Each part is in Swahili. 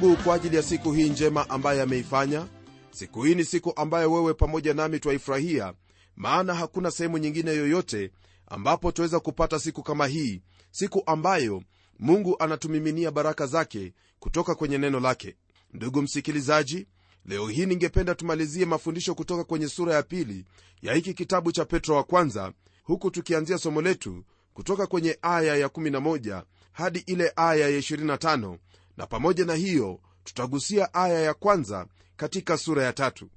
mungu kwa ajili ya siku hii njema ambaye ameifanya. Siku hii ni siku ambayo wewe pamoja nami twaifurahia maana hakuna sehemu nyingine yoyote ambapo twaweza kupata siku kama hii siku ambayo mungu anatumiminia baraka zake kutoka kwenye neno lake. Ndugu msikilizaji leo hii ningependa tumalizie mafundisho kutoka kwenye sura ya pili ya hiki kitabu cha petro wa kwanza huku tukianzia somo letu kutoka kwenye aya ya 11 hadi ile aya ya 25 na pamoja na hiyo tutagusia aya ya kwanza katika sura ya tatu.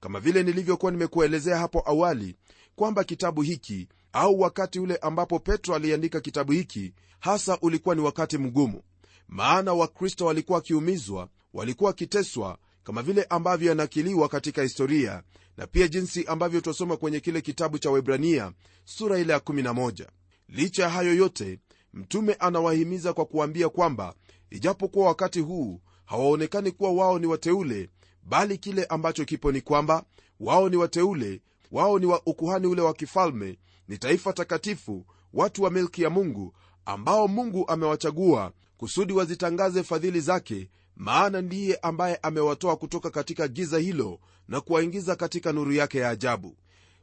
Kama vile nilivyokuwa nimekuelezea hapo awali kwamba kitabu hiki au wakati ule ambapo petro aliandika kitabu hiki hasa ulikuwa ni wakati mgumu. Maana wakristo walikuwa wakiumizwa walikuwa wakiteswa kama vile ambavyo yanakiliwa katika historia na pia jinsi ambavyo twasoma kwenye kile kitabu cha webrania sura ile ya 11 licha ya hayo yote mtume anawahimiza kwa kuambia kwamba ijapokuwa wakati huu hawaonekani kuwa wao ni wateule bali kile ambacho kipo ni kwamba wao ni wateule wao ni wa ukuhani ule wa kifalme ni taifa takatifu watu wa milki ya mungu ambao mungu amewachagua kusudi wazitangaze fadhili zake maana ndiye ambaye amewatoa kutoka katika giza hilo na kuwaingiza katika nuru yake ya ajabu.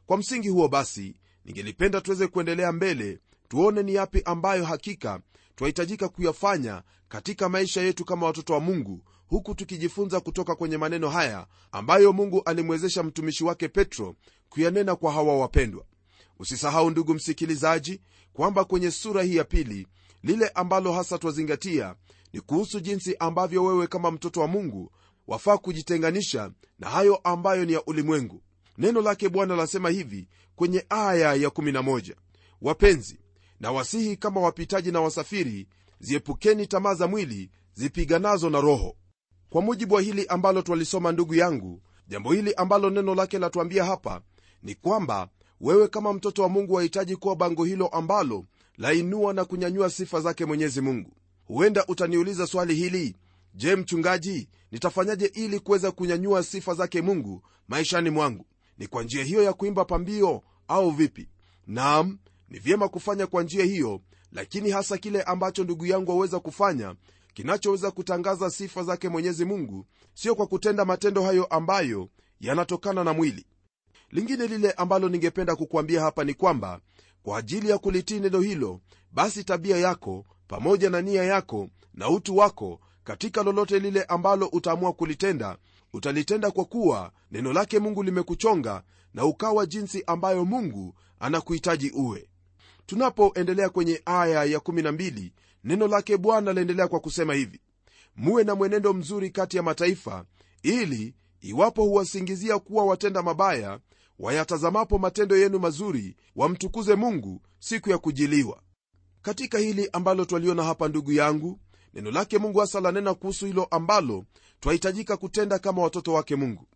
Kwa msingi huo basi ningelipenda tuweze kuendelea mbele tuone ni yapi ambayo hakika twahitajika kuyafanya katika maisha yetu kama watoto wa mungu huku tukijifunza kutoka kwenye maneno haya ambayo mungu alimwezesha mtumishi wake petro kuyanena kwa hawa wapendwa. Usisahau ndugu msikilizaji kwamba kwenye sura hii ya pili lile ambalo hasa twazingatia ni kuhusu jinsi ambavyo wewe kama mtoto wa mungu wafaa kujitenganisha na hayo ambayo ni ya ulimwengu. Neno lake bwana lasema hivi kwenye aya ya 11 wapenzi na wasihi kama wapitaji na wasafiri ziepukeni tamaa za mwili zipiganazo na roho. Kwa mujibu wa hili ambalo twalisoma ndugu yangu jambo hili ambalo neno lake latuambia hapa ni kwamba wewe kama mtoto wa mungu wahitaji kuwa bango hilo ambalo lainua na kunyanyua sifa zake mwenyezi mungu. Huenda utaniuliza swali hili je mchungaji nitafanyaje ili kuweza kunyanyua sifa zake mungu maishani mwangu? Ni kwa njia hiyo ya kuimba pambio au vipi? Naam ni vyema kufanya kwa njia hiyo lakini hasa kile ambacho ndugu yangu waweza kufanya kinachoweza kutangaza sifa zake mwenyezi mungu sio kwa kutenda matendo hayo ambayo yanatokana na mwili. Lingine lile ambalo ningependa kukuambia hapa ni kwamba kwa ajili ya kulitii neno hilo basi tabia yako pamoja na nia yako na utu wako katika lolote lile ambalo utaamua kulitenda utalitenda kwa kuwa neno lake mungu limekuchonga na ukawa jinsi ambayo mungu anakuhitaji uwe tunapoendelea kwenye aya ya 12 neno lake bwana laendelea kwa kusema hivi muwe na mwenendo mzuri kati ya mataifa ili iwapo huwasingizia kuwa watenda mabaya wayatazamapo matendo yenu mazuri wamtukuze mungu siku ya kujiliwa. Katika hili ambalo twaliona hapa ndugu yangu neno lake mungu hasa lanena kuhusu hilo ambalo twahitajika kutenda kama watoto wake mungu.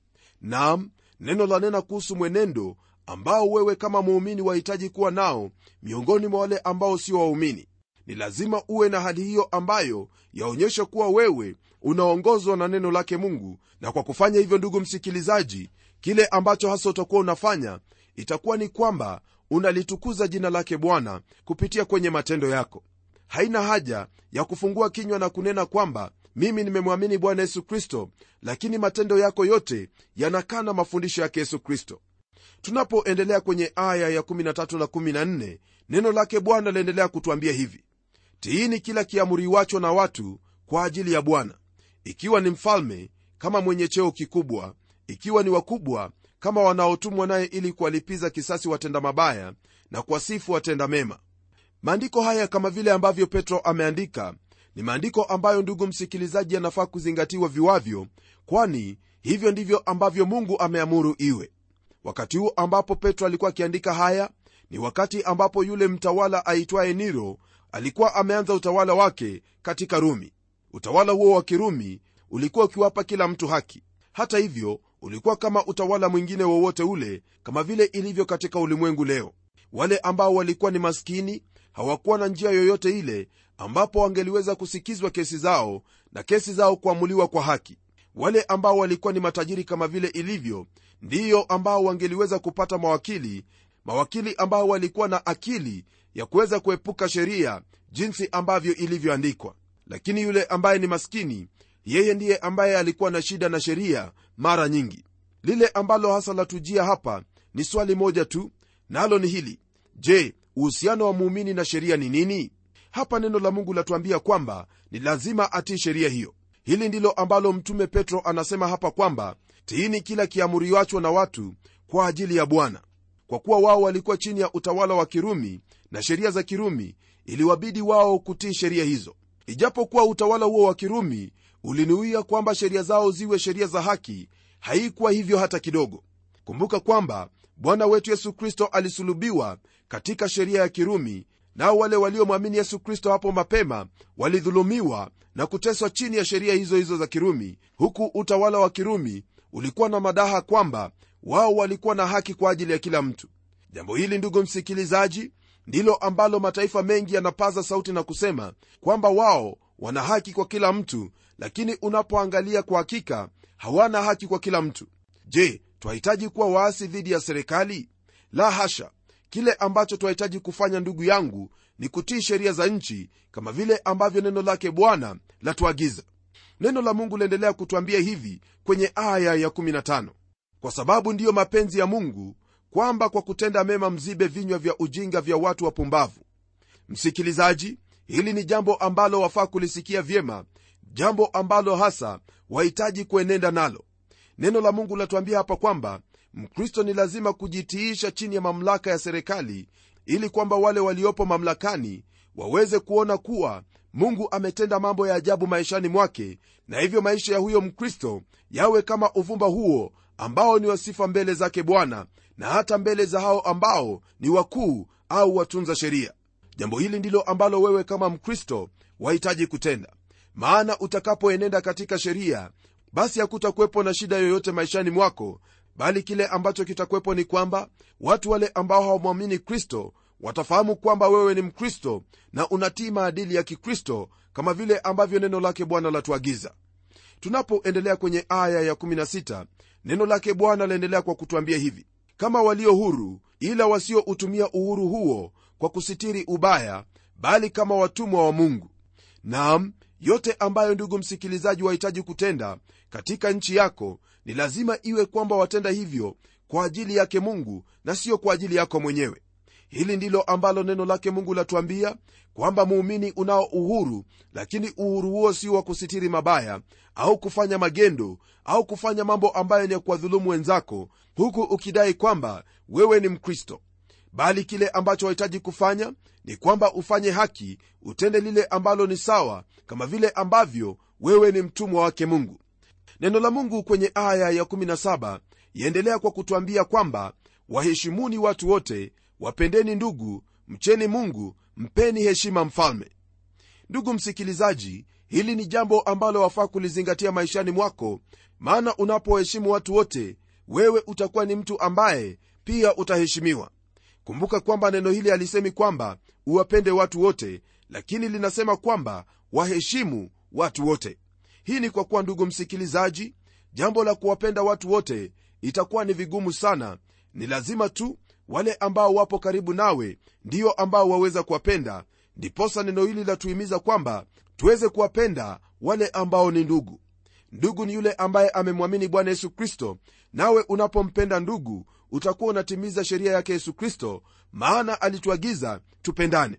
Nam neno lanena kuhusu mwenendo ambao wewe kama muumini wahitaji kuwa nao miongoni mwa wale ambao sio waumini. Ni lazima uwe na hali hiyo ambayo yaonyesha kuwa wewe unaongozwa na neno lake mungu na kwa kufanya hivyo ndugu msikilizaji kile ambacho hasa utakuwa unafanya itakuwa ni kwamba unalitukuza jina lake bwana kupitia kwenye matendo yako. Haina haja ya kufungua kinywa na kunena kwamba mimi nimemwamini bwana yesu kristo lakini matendo yako yote yanakana mafundisho yake yesu kristo tunapoendelea kwenye aya ya 13 na 14 neno lake bwana laendelea kutwambia hivi tiini kila kiamuriwacho na watu kwa ajili ya bwana ikiwa ni mfalme kama mwenye cheo kikubwa ikiwa ni wakubwa kama wanaotumwa naye ili kuwalipiza kisasi watenda mabaya na kuwasifu watenda mema. Maandiko haya kama vile ambavyo petro ameandika ni maandiko ambayo ndugu msikilizaji yanafaa kuzingatiwa viwavyo kwani hivyo ndivyo ambavyo mungu ameamuru iwe wakati huu ambapo petro alikuwa akiandika haya ni wakati ambapo yule mtawala aitwaye niro alikuwa ameanza utawala wake katika rumi. Utawala huo wa kirumi ulikuwa ukiwapa kila mtu haki. Hata hivyo ulikuwa kama utawala mwingine wowote ule kama vile ilivyo katika ulimwengu leo. Wale ambao walikuwa ni maskini hawakuwa na njia yoyote ile ambapo wangeliweza kusikizwa kesi zao na kesi zao kuamuliwa kwa haki wale ambao walikuwa ni matajiri kama vile ilivyo ndiyo ambao wangeliweza kupata mawakili mawakili ambao walikuwa na akili ya kuweza kuepuka sheria jinsi ambavyo ilivyoandikwa. Lakini yule ambaye ni maskini yeye ndiye ambaye alikuwa na shida na sheria mara nyingi. Lile ambalo hasa latujia hapa ni swali moja tu nalo ni hili. Je uhusiano wa muumini na sheria ni nini? Hapa neno la mungu latuambia kwamba ni lazima atii sheria hiyo hili ndilo ambalo mtume petro anasema hapa kwamba tiini kila kiamuriwacho na watu kwa ajili ya bwana. Kwa kuwa wao walikuwa chini ya utawala wa kirumi na sheria za kirumi iliwabidi wao kutii sheria hizo. Ijapokuwa utawala huo wa kirumi ulinuia kwamba sheria zao ziwe sheria za haki haikuwa hivyo hata kidogo. Kumbuka kwamba bwana wetu yesu kristo alisulubiwa katika sheria ya kirumi nao wale waliomwamini yesu kristo hapo mapema walidhulumiwa na kuteswa chini ya sheria hizo hizo za kirumi huku utawala wa kirumi ulikuwa na madaha kwamba wao walikuwa na haki kwa ajili ya kila mtu. Jambo hili ndugu msikilizaji ndilo ambalo mataifa mengi yanapaza sauti na kusema kwamba wao wana haki kwa kila mtu lakini unapoangalia kwa hakika hawana haki kwa kila mtu. Je twahitaji kuwa waasi dhidi ya serikali? La hasha kile ambacho twahitaji kufanya ndugu yangu ni kutii sheria za nchi kama vile ambavyo neno lake bwana latuagiza. Neno la mungu laendelea kutwambia hivi kwenye aya ya 15 kwa sababu ndiyo mapenzi ya mungu kwamba kwa kutenda mema mzibe vinywa vya ujinga vya watu wapumbavu. Msikilizaji hili ni jambo ambalo wafaa kulisikia vyema jambo ambalo hasa wahitaji kuenenda nalo. Neno la mungu latuambia hapa kwamba mkristo ni lazima kujitiisha chini ya mamlaka ya serikali ili kwamba wale waliopo mamlakani waweze kuona kuwa mungu ametenda mambo ya ajabu maishani mwake na hivyo maisha ya huyo mkristo yawe kama uvumba huo ambao ni wasifa mbele zake bwana na hata mbele za hao ambao ni wakuu au watunza sheria. Jambo hili ndilo ambalo wewe kama mkristo wahitaji kutenda. Maana utakapoenenda katika sheria basi hakutakuwepo na shida yoyote maishani mwako bali kile ambacho kitakuwepo ni kwamba watu wale ambao hawamwamini kristo watafahamu kwamba wewe ni mkristo na unatii maadili ya kikristo kama vile ambavyo neno lake bwana latuagiza. Tunapoendelea kwenye aya ya16 neno lake bwana laendelea kwa kutwambia hivi. Kama walio huru ila wasioutumia uhuru huo kwa kusitiri ubaya bali kama watumwa wa mungu. Nam yote ambayo ndugu msikilizaji wahitaji kutenda katika nchi yako ni lazima iwe kwamba watenda hivyo kwa ajili yake mungu na siyo kwa ajili yako mwenyewe. Hili ndilo ambalo neno lake mungu latuambia kwamba muumini unao uhuru lakini uhuru huo sio wa kusitiri mabaya au kufanya magendo au kufanya mambo ambayo ni ya kuwadhulumu wenzako huku ukidai kwamba wewe ni mkristo. Bali kile ambacho wahitaji kufanya ni kwamba ufanye haki utende lile ambalo ni sawa kama vile ambavyo wewe ni mtumwa wake mungu neno la mungu kwenye aya ya17 yaendelea kwa kutwambia kwamba waheshimuni watu wote wapendeni ndugu mcheni mungu mpeni heshima mfalme. Ndugu msikilizaji hili ni jambo ambalo wafaa kulizingatia maishani mwako maana unapoheshimu watu wote wewe utakuwa ni mtu ambaye pia utaheshimiwa. Kumbuka kwamba neno hili alisemi kwamba uwapende watu wote lakini linasema kwamba waheshimu watu wote hii ni kwa kuwa ndugu msikilizaji jambo la kuwapenda watu wote itakuwa ni vigumu sana. Ni lazima tu wale ambao wapo karibu nawe ndiyo ambao waweza kuwapenda. Ndiposa neno hili latuhimiza kwamba tuweze kuwapenda wale ambao ni ndugu. Ndugu ni yule ambaye amemwamini bwana yesu kristo. Nawe unapompenda ndugu utakuwa unatimiza sheria yake yesu kristo maana alituagiza tupendane.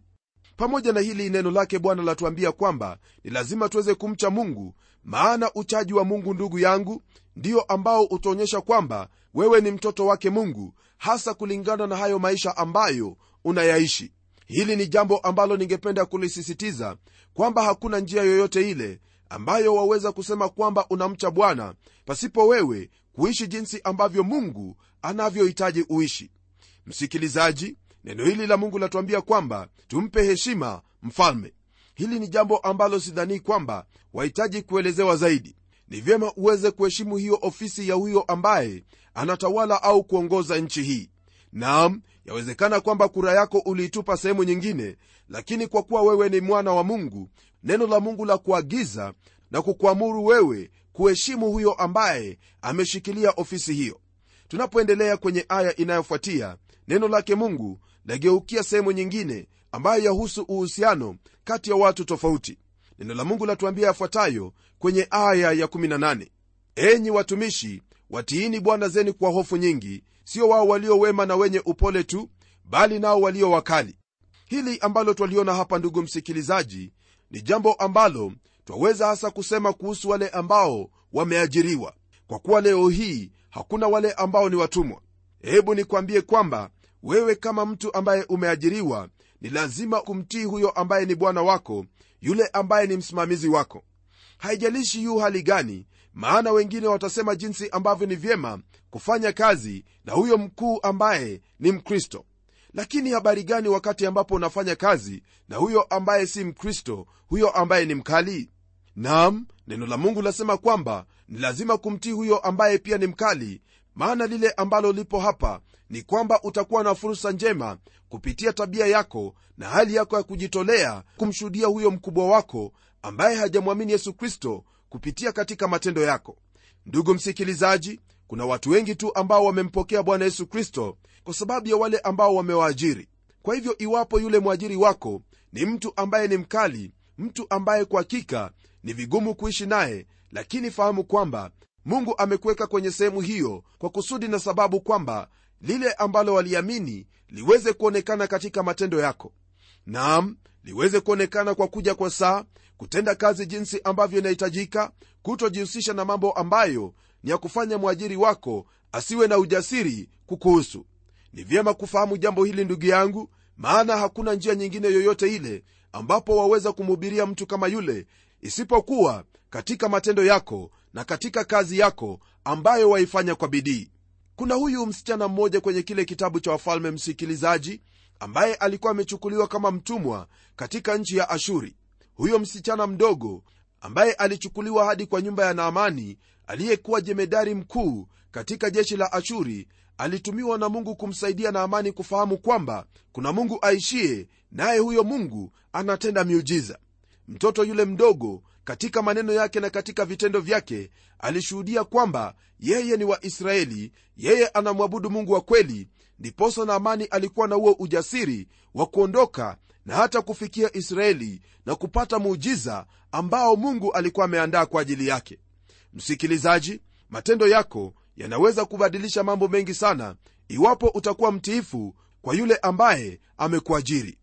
Pamoja na hili neno lake bwana latuambia kwamba ni lazima tuweze kumcha mungu maana uchaji wa mungu ndugu yangu ndiyo ambao utaonyesha kwamba wewe ni mtoto wake mungu hasa kulingana na hayo maisha ambayo unayaishi. Hili ni jambo ambalo ningependa kulisisitiza kwamba hakuna njia yoyote ile ambayo waweza kusema kwamba unamcha bwana pasipo wewe kuishi jinsi ambavyo mungu anavyohitaji uishi. Msikilizaji neno hili la mungu latuambia kwamba tumpe heshima mfalme hili ni jambo ambalo sidhanii kwamba wahitaji kuelezewa zaidi. Ni vyema uweze kuheshimu hiyo ofisi ya huyo ambaye anatawala au kuongoza nchi hii. Naam yawezekana kwamba kura yako uliitupa sehemu nyingine lakini kwa kuwa wewe ni mwana wa mungu neno la mungu la kuagiza na kukuamuru wewe kuheshimu huyo ambaye ameshikilia ofisi hiyo. Tunapoendelea kwenye aya inayofuatia neno lake mungu lageukia sehemu nyingine ambayo yahusu uhusiano kati ya watu tofauti. Neno la mungu latuambia yafuatayo kwenye aya ya 18 enyi watumishi watiini bwana zenu kwa hofu nyingi sio wao walio wema na wenye upole tu bali nao walio wakali. Hili ambalo twaliona hapa ndugu msikilizaji ni jambo ambalo twaweza hasa kusema kuhusu wale ambao wameajiriwa. Kwa kuwa leo hii hakuna wale ambao ni watumwa. Hebu nikwambie kwamba wewe kama mtu ambaye umeajiriwa ni lazima kumtii huyo ambaye ni bwana wako yule ambaye ni msimamizi wako. Haijalishi yu hali gani maana wengine watasema jinsi ambavyo ni vyema kufanya kazi na huyo mkuu ambaye ni mkristo. Lakini habari gani wakati ambapo unafanya kazi na huyo ambaye si mkristo huyo ambaye ni mkali? Nam neno la mungu lasema kwamba ni lazima kumtii huyo ambaye pia ni mkali maana lile ambalo lipo hapa ni kwamba utakuwa na fursa njema kupitia tabia yako na hali yako ya kujitolea kumshuhudia huyo mkubwa wako ambaye hajamwamini yesu kristo kupitia katika matendo yako. Ndugu msikilizaji kuna watu wengi tu ambao wamempokea bwana yesu kristo kwa sababu ya wale ambao wamewaajiri. Kwa hivyo iwapo yule mwajiri wako ni mtu ambaye ni mkali mtu ambaye kwa hakika ni vigumu kuishi naye lakini fahamu kwamba mungu amekuweka kwenye sehemu hiyo kwa kusudi na sababu kwamba lile ambalo waliamini liweze kuonekana katika matendo yako. Naam liweze kuonekana kwa kuja kwa saa kutenda kazi jinsi ambavyo inahitajika kutojihusisha na mambo ambayo ni ya kufanya mwajiri wako asiwe na ujasiri kukuhusu. Ni vyema kufahamu jambo hili ndugu yangu maana hakuna njia nyingine yoyote ile ambapo waweza kumhubiria mtu kama yule isipokuwa katika matendo yako na katika kazi yako ambayo waifanya kwa bidii. Kuna huyu msichana mmoja kwenye kile kitabu cha wafalme msikilizaji ambaye alikuwa amechukuliwa kama mtumwa katika nchi ya ashuri. Huyo msichana mdogo ambaye alichukuliwa hadi kwa nyumba ya naamani aliyekuwa jemedari mkuu katika jeshi la ashuri alitumiwa na mungu kumsaidia naamani kufahamu kwamba kuna mungu aishie naye huyo mungu anatenda miujiza. Mtoto yule mdogo katika maneno yake na katika vitendo vyake alishuhudia kwamba yeye ni wa israeli yeye anamwabudu mungu wa kweli ndiposa naamani alikuwa na huo ujasiri wa kuondoka na hata kufikia israeli na kupata muujiza ambao mungu alikuwa ameandaa kwa ajili yake. Msikilizaji matendo yako yanaweza kubadilisha mambo mengi sana iwapo utakuwa mtiifu kwa yule ambaye amekuajiri.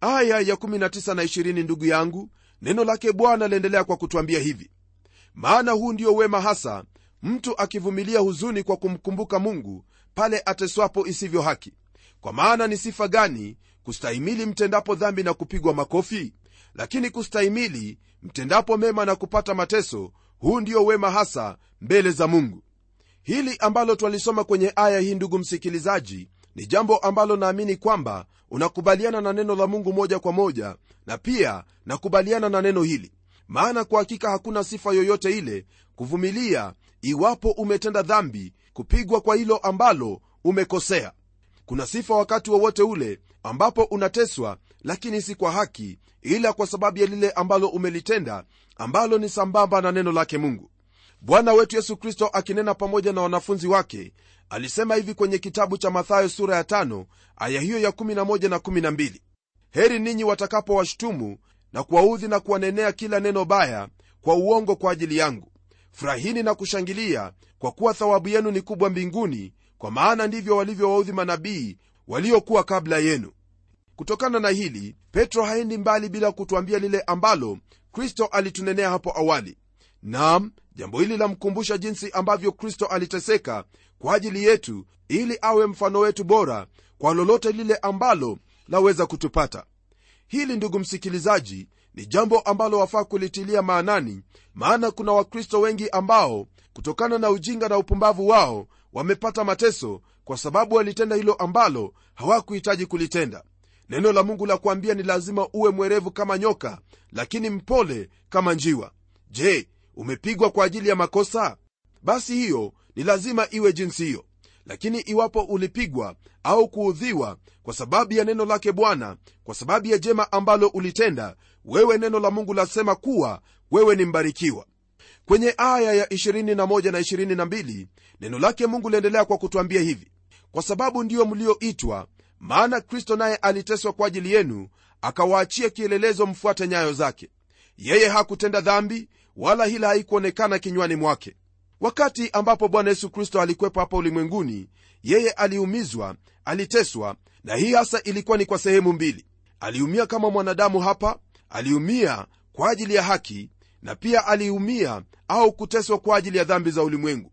Aya ya 19 na 20 ndugu yangu neno lake bwana laendelea kwa kutwambia hivi. Maana huu ndio wema hasa mtu akivumilia huzuni kwa kumkumbuka mungu pale ateswapo isivyo haki. Kwa maana ni sifa gani kustahimili mtendapo dhambi na kupigwa makofi? Lakini kustahimili mtendapo mema na kupata mateso huu ndio wema hasa mbele za mungu. Hili ambalo twalisoma kwenye aya hii ndugu msikilizaji ni jambo ambalo naamini kwamba unakubaliana na neno la mungu moja kwa moja na pia nakubaliana na neno hili maana kwa hakika hakuna sifa yoyote ile kuvumilia iwapo umetenda dhambi kupigwa kwa hilo ambalo umekosea. Kuna sifa wakati wowote wa ule ambapo unateswa lakini si kwa haki ila kwa sababu ya lile ambalo umelitenda ambalo ni sambamba na neno lake mungu. Bwana wetu yesu kristo akinena pamoja na wanafunzi wake alisema hivi kwenye kitabu cha mathayo sura ya 5 aya hiyo ya 11 na 12 heri ninyi watakapowashutumu na kuwaudhi na kuwanenea kila neno baya kwa uongo kwa ajili yangu. Furahini na kushangilia kwa kuwa thawabu yenu ni kubwa mbinguni kwa maana ndivyo walivyowaudhi manabii waliokuwa kabla yenu. Kutokana na hili petro haendi mbali bila kutwambia lile ambalo kristo alitunenea hapo awali. Nam jambo hili lamkumbusha jinsi ambavyo kristo aliteseka kwa ajili yetu ili awe mfano wetu bora kwa lolote lile ambalo laweza kutupata. Hili ndugu msikilizaji ni jambo ambalo wafaa kulitilia maanani maana kuna wakristo wengi ambao kutokana na ujinga na upumbavu wao wamepata mateso kwa sababu walitenda hilo ambalo hawakuhitaji kulitenda. Neno la mungu la kuambia ni lazima uwe mwerevu kama nyoka lakini mpole kama njiwa. Je umepigwa kwa ajili ya makosa? Basi hiyo ni lazima iwe jinsi hiyo lakini iwapo ulipigwa au kuudhiwa kwa sababu ya neno lake bwana kwa sababu ya jema ambalo ulitenda wewe neno la mungu lasema kuwa wewe ni mbarikiwa. Kwenye aya ya 21 na 22 neno lake mungu liendelea kwa kutwambia hivi. Kwa sababu ndiyo mlioitwa maana kristo naye aliteswa kwa ajili yenu akawaachia kielelezo mfuate nyayo zake. Yeye hakutenda dhambi wala hila haikuonekana kinywani mwake wakati ambapo bwana yesu kristo alikwepo hapa ulimwenguni yeye aliumizwa aliteswa na hii hasa ilikuwa ni kwa sehemu mbili. Aliumia kama mwanadamu hapa aliumia kwa ajili ya haki na pia aliumia au kuteswa kwa ajili ya dhambi za ulimwengu.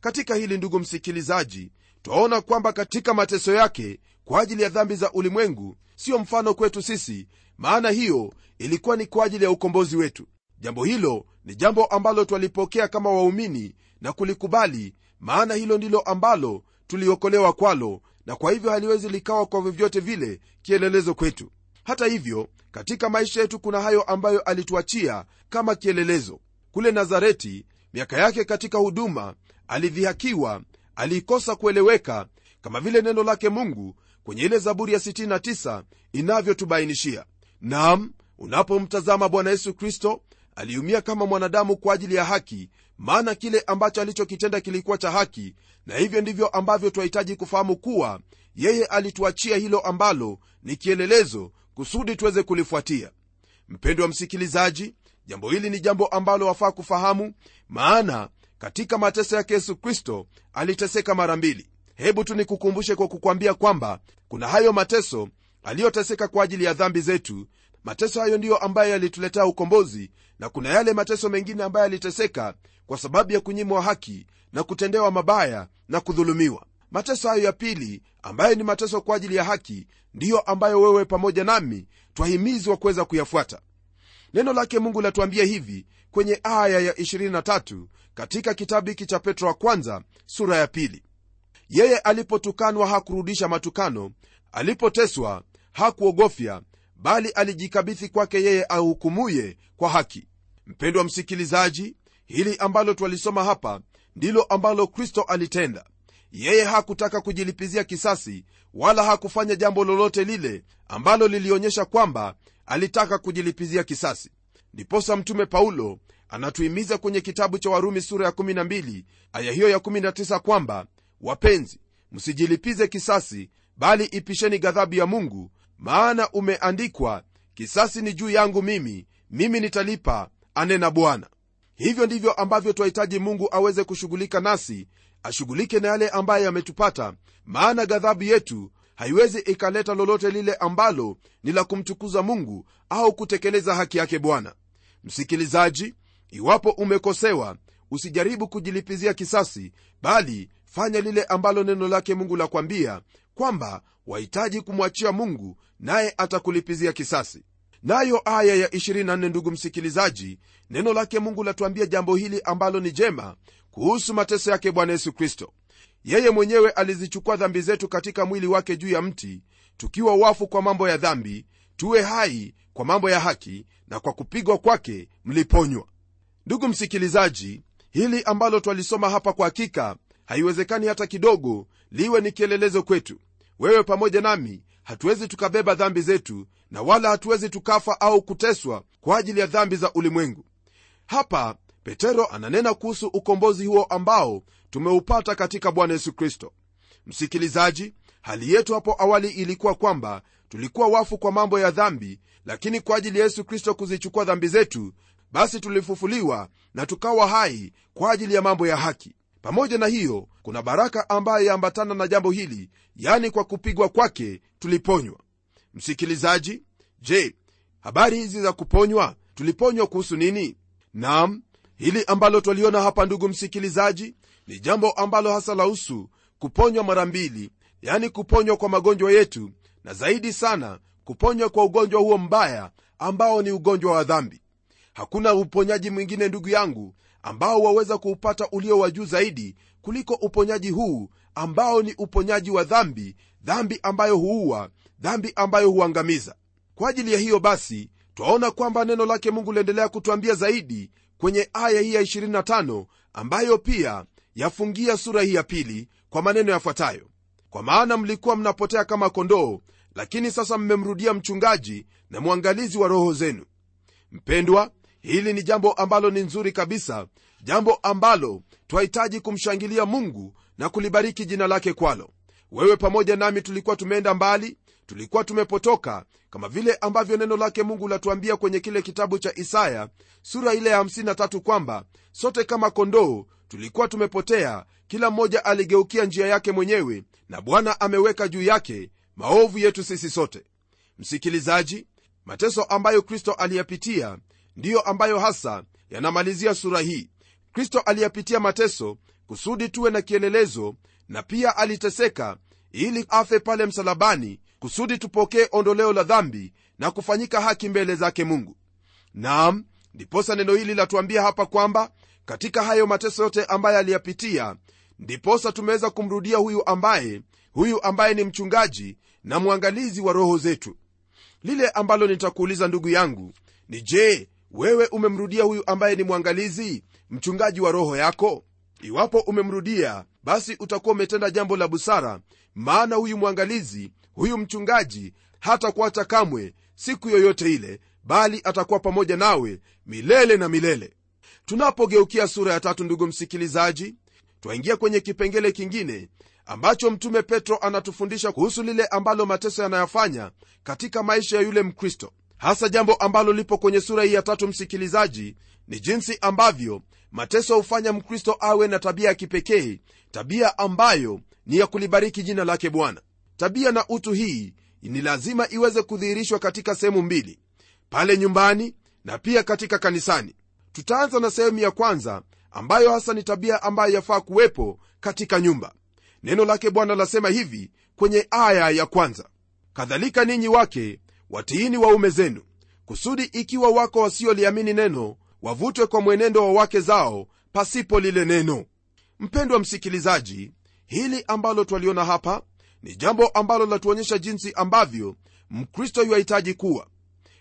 Katika hili ndugu msikilizaji twaona kwamba katika mateso yake kwa ajili ya dhambi za ulimwengu siyo mfano kwetu sisi maana hiyo ilikuwa ni kwa ajili ya ukombozi wetu. Jambo hilo ni jambo ambalo twalipokea kama waumini na kulikubali maana hilo ndilo ambalo tuliokolewa kwalo na kwa hivyo haliwezi likawa kwa vyovyote vile kielelezo kwetu. Hata hivyo katika maisha yetu kuna hayo ambayo alituachia kama kielelezo. Kule nazareti miaka yake katika huduma alidhihakiwa aliikosa kueleweka kama vile neno lake mungu kwenye ile zaburi ya 69 inavyotubainishia. Nam unapomtazama bwana yesu kristo aliumia kama mwanadamu kwa ajili ya haki maana kile ambacho alichokitenda kilikuwa cha haki na hivyo ndivyo ambavyo twahitaji kufahamu kuwa yeye alituachia hilo ambalo ni kielelezo kusudi tuweze kulifuatia. Mpendo wa msikilizaji jambo hili ni jambo ambalo wafaa kufahamu maana katika mateso yake yesu kristo aliteseka mara mbili. Hebu tu nikukumbushe kwa kukwambia kwamba kuna hayo mateso aliyoteseka kwa ajili ya dhambi zetu mateso hayo ndiyo ambayo yalituletea ukombozi na kuna yale mateso mengine ambayo yaliteseka kwa sababu ya kunyimwa haki na kutendewa mabaya na kudhulumiwa. Mateso hayo ya pili ambayo ni mateso kwa ajili ya haki ndiyo ambayo wewe pamoja nami twahimizwa kuweza kuyafuata. Neno lake mungu latuambia hivi kwenye aya ya 23 katika kitabu hiki cha petro wa kwanza sura ya pili. Yeye alipotukanwa hakurudisha matukano alipoteswa hakuogofya bali alijikabithi kwake yeye ahukumuye kwa haki. Mpendwa msikilizaji hili ambalo twalisoma hapa ndilo ambalo kristo alitenda. Yeye hakutaka kujilipizia kisasi wala hakufanya jambo lolote lile ambalo lilionyesha kwamba alitaka kujilipizia kisasi. Ndiposa mtume paulo anatuhimiza kwenye kitabu cha warumi sura ya 12 aya hiyo ya 19 kwamba wapenzi msijilipize kisasi bali ipisheni ghadhabu ya mungu maana umeandikwa kisasi ni juu yangu mimi mimi nitalipa anena bwana. Hivyo ndivyo ambavyo twahitaji mungu aweze kushughulika nasi ashughulike na yale ambayo yametupata maana ghadhabu yetu haiwezi ikaleta lolote lile ambalo ni la kumtukuza mungu au kutekeleza haki yake bwana. Msikilizaji iwapo umekosewa usijaribu kujilipizia kisasi bali fanya lile ambalo neno lake mungu la kwambia kwamba wahitaji kumwachia mungu naye atakulipizia kisasi. Nayo aya ya 24 ndugu msikilizaji neno lake mungu latuambia jambo hili ambalo ni jema kuhusu mateso yake bwana yesu kristo. Yeye mwenyewe alizichukua dhambi zetu katika mwili wake juu ya mti tukiwa wafu kwa mambo ya dhambi tuwe hai kwa mambo ya haki na kwa kupigwa kwake mliponywa. Ndugu msikilizaji hili ambalo twalisoma hapa kwa hakika haiwezekani hata kidogo liwe ni kielelezo kwetu. Wewe pamoja nami hatuwezi tukabeba dhambi zetu na wala hatuwezi tukafa au kuteswa kwa ajili ya dhambi za ulimwengu. Hapa petero ananena kuhusu ukombozi huo ambao tumeupata katika bwana yesu kristo. Msikilizaji hali yetu hapo awali ilikuwa kwamba tulikuwa wafu kwa mambo ya dhambi lakini kwa ajili ya yesu kristo kuzichukua dhambi zetu basi tulifufuliwa na tukawa hai kwa ajili ya mambo ya haki pamoja na hiyo kuna baraka ambayo yaambatana na jambo hili yani kwa kupigwa kwake tuliponywa. Msikilizaji je habari hizi za kuponywa tuliponywa kuhusu nini? Nam hili ambalo twaliona hapa ndugu msikilizaji ni jambo ambalo hasa lahusu kuponywa mara mbili yani kuponywa kwa magonjwa yetu na zaidi sana kuponywa kwa ugonjwa huo mbaya ambao ni ugonjwa wa dhambi. Hakuna uponyaji mwingine ndugu yangu ambao waweza kuupata ulio wa juu zaidi kuliko uponyaji huu ambao ni uponyaji wa dhambi dhambi ambayo huua dhambi ambayo huangamiza. Kwa ajili ya hiyo basi twaona kwamba neno lake mungu liendelea kutwambia zaidi kwenye aya hii ya 25 ambayo pia yafungia sura hii ya pili kwa maneno yafuatayo. Kwa maana mlikuwa mnapotea kama kondoo lakini sasa mmemrudia mchungaji na mwangalizi wa roho zenu. Mpendwa hili ni jambo ambalo ni nzuri kabisa jambo ambalo twahitaji kumshangilia mungu na kulibariki jina lake kwalo. Wewe pamoja nami tulikuwa tumeenda mbali tulikuwa tumepotoka kama vile ambavyo neno lake mungu latuambia kwenye kile kitabu cha isaya sura ile ya 53 kwamba sote kama kondoo tulikuwa tumepotea kila mmoja aligeukia njia yake mwenyewe na bwana ameweka juu yake maovu yetu sisi sote. Msikilizaji mateso ambayo kristo aliyapitia ndiyo ambayo hasa yanamalizia sura hii. Kristo aliyapitia mateso kusudi tuwe na kielelezo na pia aliteseka ili afe pale msalabani kusudi tupokee ondoleo la dhambi na kufanyika haki mbele zake mungu. Naam ndiposa neno hili latuambia hapa kwamba katika hayo mateso yote ambaye aliyapitia ndiposa tumeweza kumrudia huyu ambaye huyu ambaye ni mchungaji na mwangalizi wa roho zetu. Lile ambalo nitakuuliza ndugu yangu ni je wewe umemrudia huyu ambaye ni mwangalizi mchungaji wa roho yako? Iwapo umemrudia basi utakuwa umetenda jambo la busara maana huyu mwangalizi huyu mchungaji hata kuacha kamwe siku yoyote ile bali atakuwa pamoja nawe milele na milele. Tunapogeukia sura ya tatu ndugu msikilizaji twaingia kwenye kipengele kingine ambacho mtume petro anatufundisha kuhusu lile ambalo mateso yanayofanya katika maisha ya yule mkristo hasa jambo ambalo lipo kwenye sura hii ya tatu msikilizaji ni jinsi ambavyo mateso hufanya mkristo awe na tabia ya kipekee tabia ambayo ni ya kulibariki jina lake bwana. Tabia na utu hii ni lazima iweze kudhihirishwa katika sehemu mbili pale nyumbani na pia katika kanisani. Tutaanza na sehemu ya kwanza ambayo hasa ni tabia ambayo yafaa kuwepo katika nyumba. Neno lake bwana lasema hivi kwenye aya ya kwanza. Kadhalika ninyi wake watiini waume zenu kusudi ikiwa wako wasioliamini neno wavutwe kwa mwenendo wa wake zao pasipo lile neno. Mpendwa msikilizaji hili ambalo twaliona hapa ni jambo ambalo latuonyesha jinsi ambavyo mkristo yuahitaji kuwa.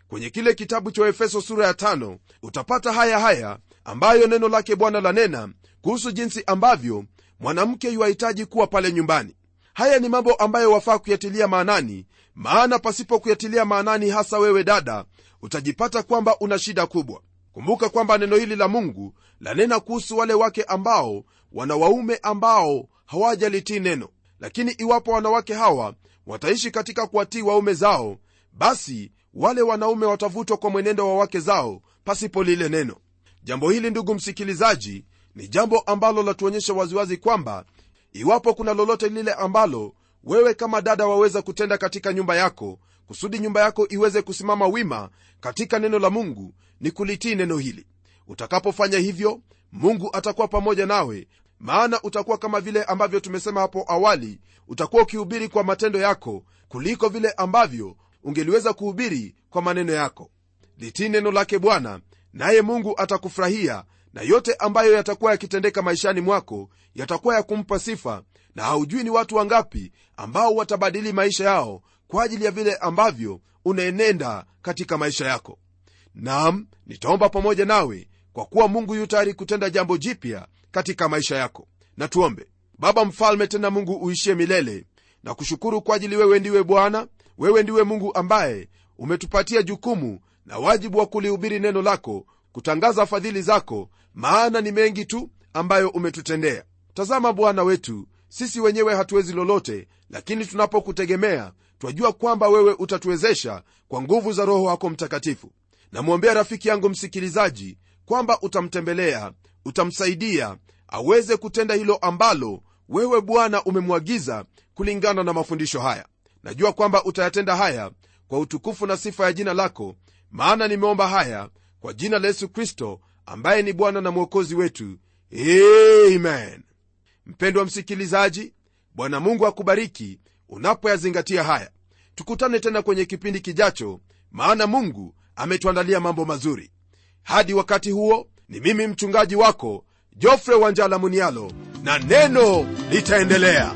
Kwenye kile kitabu cha efeso sura ya tano utapata haya haya ambayo neno lake bwana lanena kuhusu jinsi ambavyo mwanamke yuahitaji kuwa pale nyumbani. Haya ni mambo ambayo wafaa kuyatilia maanani maana pasipo kuyatilia maanani hasa wewe dada utajipata kwamba una shida kubwa. Kumbuka kwamba neno hili la mungu lanena kuhusu wale wake ambao wana waume ambao hawajalitii neno. Lakini iwapo wanawake hawa wataishi katika kuwatii waume zao basi wale wanaume watavutwa kwa mwenendo wa wake zao pasipo lile neno. Jambo hili ndugu msikilizaji ni jambo ambalo latuonyesha waziwazi kwamba iwapo kuna lolote lile ambalo wewe kama dada waweza kutenda katika nyumba yako kusudi nyumba yako iweze kusimama wima katika neno la mungu ni kulitii neno hili. Utakapofanya hivyo mungu atakuwa pamoja nawe maana utakuwa kama vile ambavyo tumesema hapo awali utakuwa ukihubiri kwa matendo yako kuliko vile ambavyo ungeliweza kuhubiri kwa maneno yako. Litii neno lake bwana naye mungu atakufurahia na yote ambayo yatakuwa yakitendeka maishani mwako yatakuwa ya kumpa sifa na haujui ni watu wangapi ambao watabadili maisha yao kwa ajili ya vile ambavyo unaenenda katika maisha yako. Nam nitaomba pamoja nawe kwa kuwa mungu yu tayari kutenda jambo jipya katika maisha yako. Na tuombe. Baba mfalme tena mungu uishie milele na kushukuru kwa ajili wewe ndiwe bwana wewe ndiwe mungu ambaye umetupatia jukumu na wajibu wa kulihubiri neno lako kutangaza fadhili zako maana ni mengi tu ambayo umetutendea. Tazama bwana wetu sisi wenyewe hatuwezi lolote lakini tunapokutegemea twajua kwamba wewe utatuwezesha kwa nguvu za roho wako mtakatifu. Namwombea rafiki yangu msikilizaji kwamba utamtembelea utamsaidia aweze kutenda hilo ambalo wewe bwana umemwagiza kulingana na mafundisho haya. Najua kwamba utayatenda haya kwa utukufu na sifa ya jina lako maana nimeomba haya kwa jina la yesu kristo ambaye ni bwana na mwokozi wetu. Amen mpendwa msikilizaji bwana mungu akubariki unapoyazingatia haya. Tukutane tena kwenye kipindi kijacho maana mungu ametuandalia mambo mazuri. Hadi wakati huo ni mimi mchungaji wako jofre wanjala munialo na neno litaendelea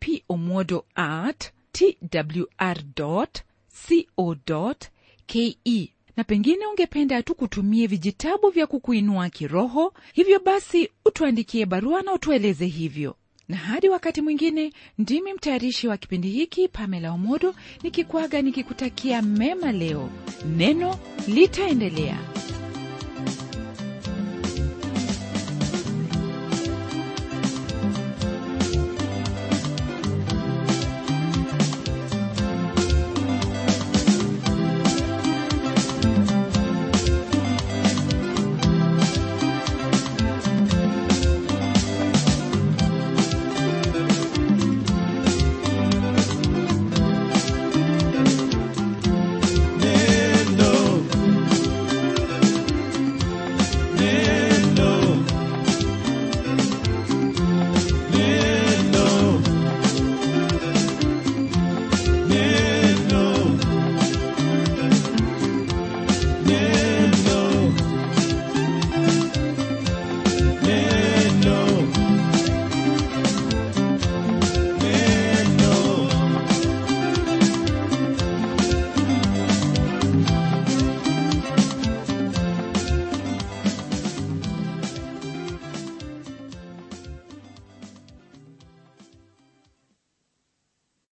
pomodo at twr co ke na pengine ungependa tu kutumie vijitabu vya kukuinua kiroho hivyo basi utuandikie barua na utueleze hivyo. Na hadi wakati mwingine ndimi mtayarishi wa kipindi hiki pamela omodo nikikwaga nikikutakia mema leo. Neno litaendelea